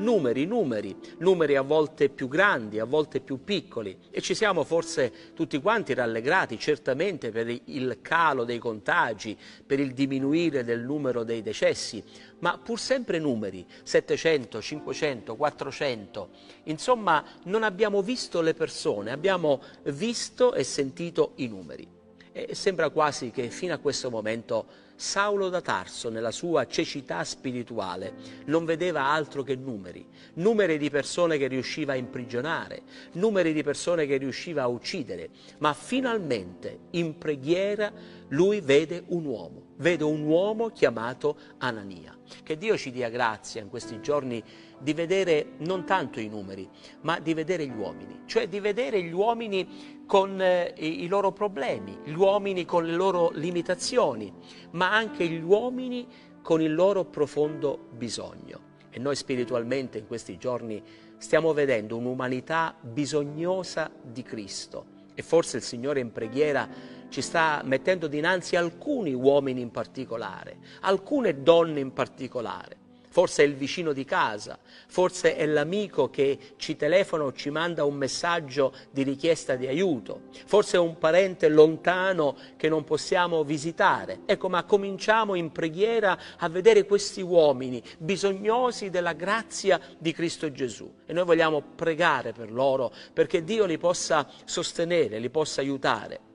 numeri, numeri, numeri a volte più grandi, a volte più piccoli. E ci siamo forse tutti quanti rallegrati certamente per il calo dei contagi, per il diminuire del numero dei decessi, ma pur sempre numeri, 700, 500, 400, insomma non abbiamo visto le persone, abbiamo visto e sentito i numeri. E sembra quasi che fino a questo momento Saulo da Tarso, nella sua cecità spirituale, non vedeva altro che numeri, numeri di persone che riusciva a imprigionare, numeri di persone che riusciva a uccidere, ma finalmente in preghiera lui vede un uomo, vede un uomo chiamato Anania. Che Dio ci dia grazia in questi giorni di vedere non tanto i numeri, ma di vedere gli uomini, cioè di vedere gli uomini con eh, i loro problemi, gli uomini con le loro limitazioni, ma anche gli uomini con il loro profondo bisogno. E noi spiritualmente in questi giorni stiamo vedendo un'umanità bisognosa di Cristo. E forse il Signore in preghiera ci sta mettendo dinanzi alcuni uomini in particolare, alcune donne in particolare, forse è il vicino di casa, forse è l'amico che ci telefona o ci manda un messaggio di richiesta di aiuto, forse è un parente lontano che non possiamo visitare. Ecco, ma cominciamo in preghiera a vedere questi uomini bisognosi della grazia di Cristo Gesù e noi vogliamo pregare per loro perché Dio li possa sostenere, li possa aiutare.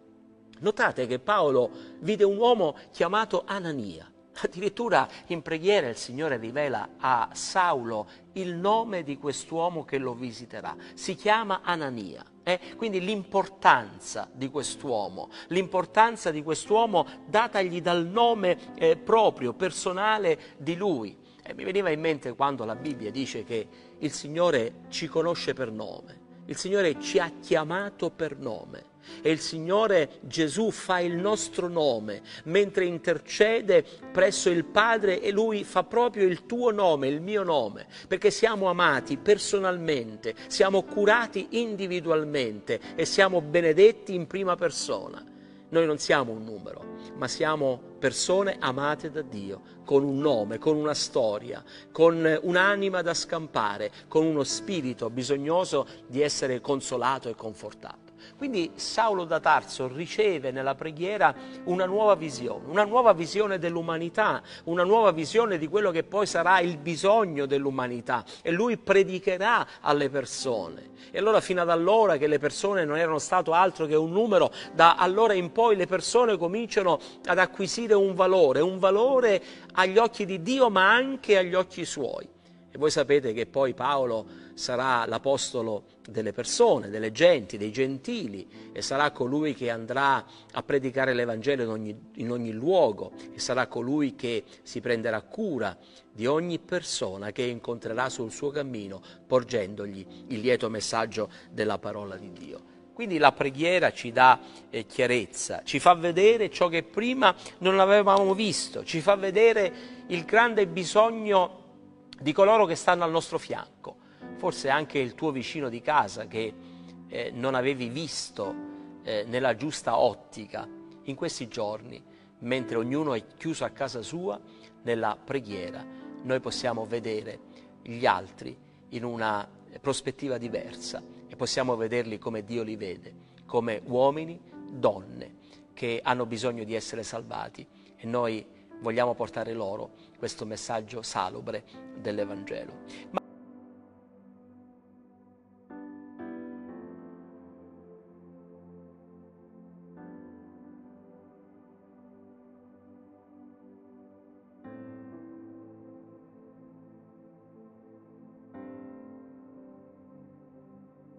Notate che Paolo vide un uomo chiamato Anania Addirittura in preghiera il Signore rivela a Saulo il nome di quest'uomo che lo visiterà. Si chiama Anania. Eh? Quindi l'importanza di quest'uomo, l'importanza di quest'uomo datagli dal nome eh, proprio, personale di lui. E mi veniva in mente quando la Bibbia dice che il Signore ci conosce per nome, il Signore ci ha chiamato per nome e il Signore Gesù fa il nostro nome mentre intercede presso il Padre e Lui fa proprio il tuo nome, il mio nome, perché siamo amati personalmente, siamo curati individualmente e siamo benedetti in prima persona. Noi non siamo un numero, ma siamo persone amate da Dio, con un nome, con una storia, con un'anima da scampare, con uno spirito bisognoso di essere consolato e confortato. Quindi Saulo da Tarso riceve nella preghiera una nuova visione, una nuova visione dell'umanità, una nuova visione di quello che poi sarà il bisogno dell'umanità e lui predicherà alle persone. E allora fino ad allora che le persone non erano stato altro che un numero, da allora in poi le persone cominciano ad acquisire un valore, un valore agli occhi di Dio ma anche agli occhi suoi. E voi sapete che poi Paolo sarà l'apostolo delle persone, delle genti, dei gentili e sarà colui che andrà a predicare l'Evangelo in ogni, in ogni luogo e sarà colui che si prenderà cura di ogni persona che incontrerà sul suo cammino porgendogli il lieto messaggio della parola di Dio. Quindi la preghiera ci dà eh, chiarezza, ci fa vedere ciò che prima non avevamo visto, ci fa vedere il grande bisogno di coloro che stanno al nostro fianco, forse anche il tuo vicino di casa che eh, non avevi visto eh, nella giusta ottica in questi giorni, mentre ognuno è chiuso a casa sua, nella preghiera. Noi possiamo vedere gli altri in una prospettiva diversa e possiamo vederli come Dio li vede, come uomini, donne che hanno bisogno di essere salvati. E noi vogliamo portare loro questo messaggio salubre dell'Evangelo. Ma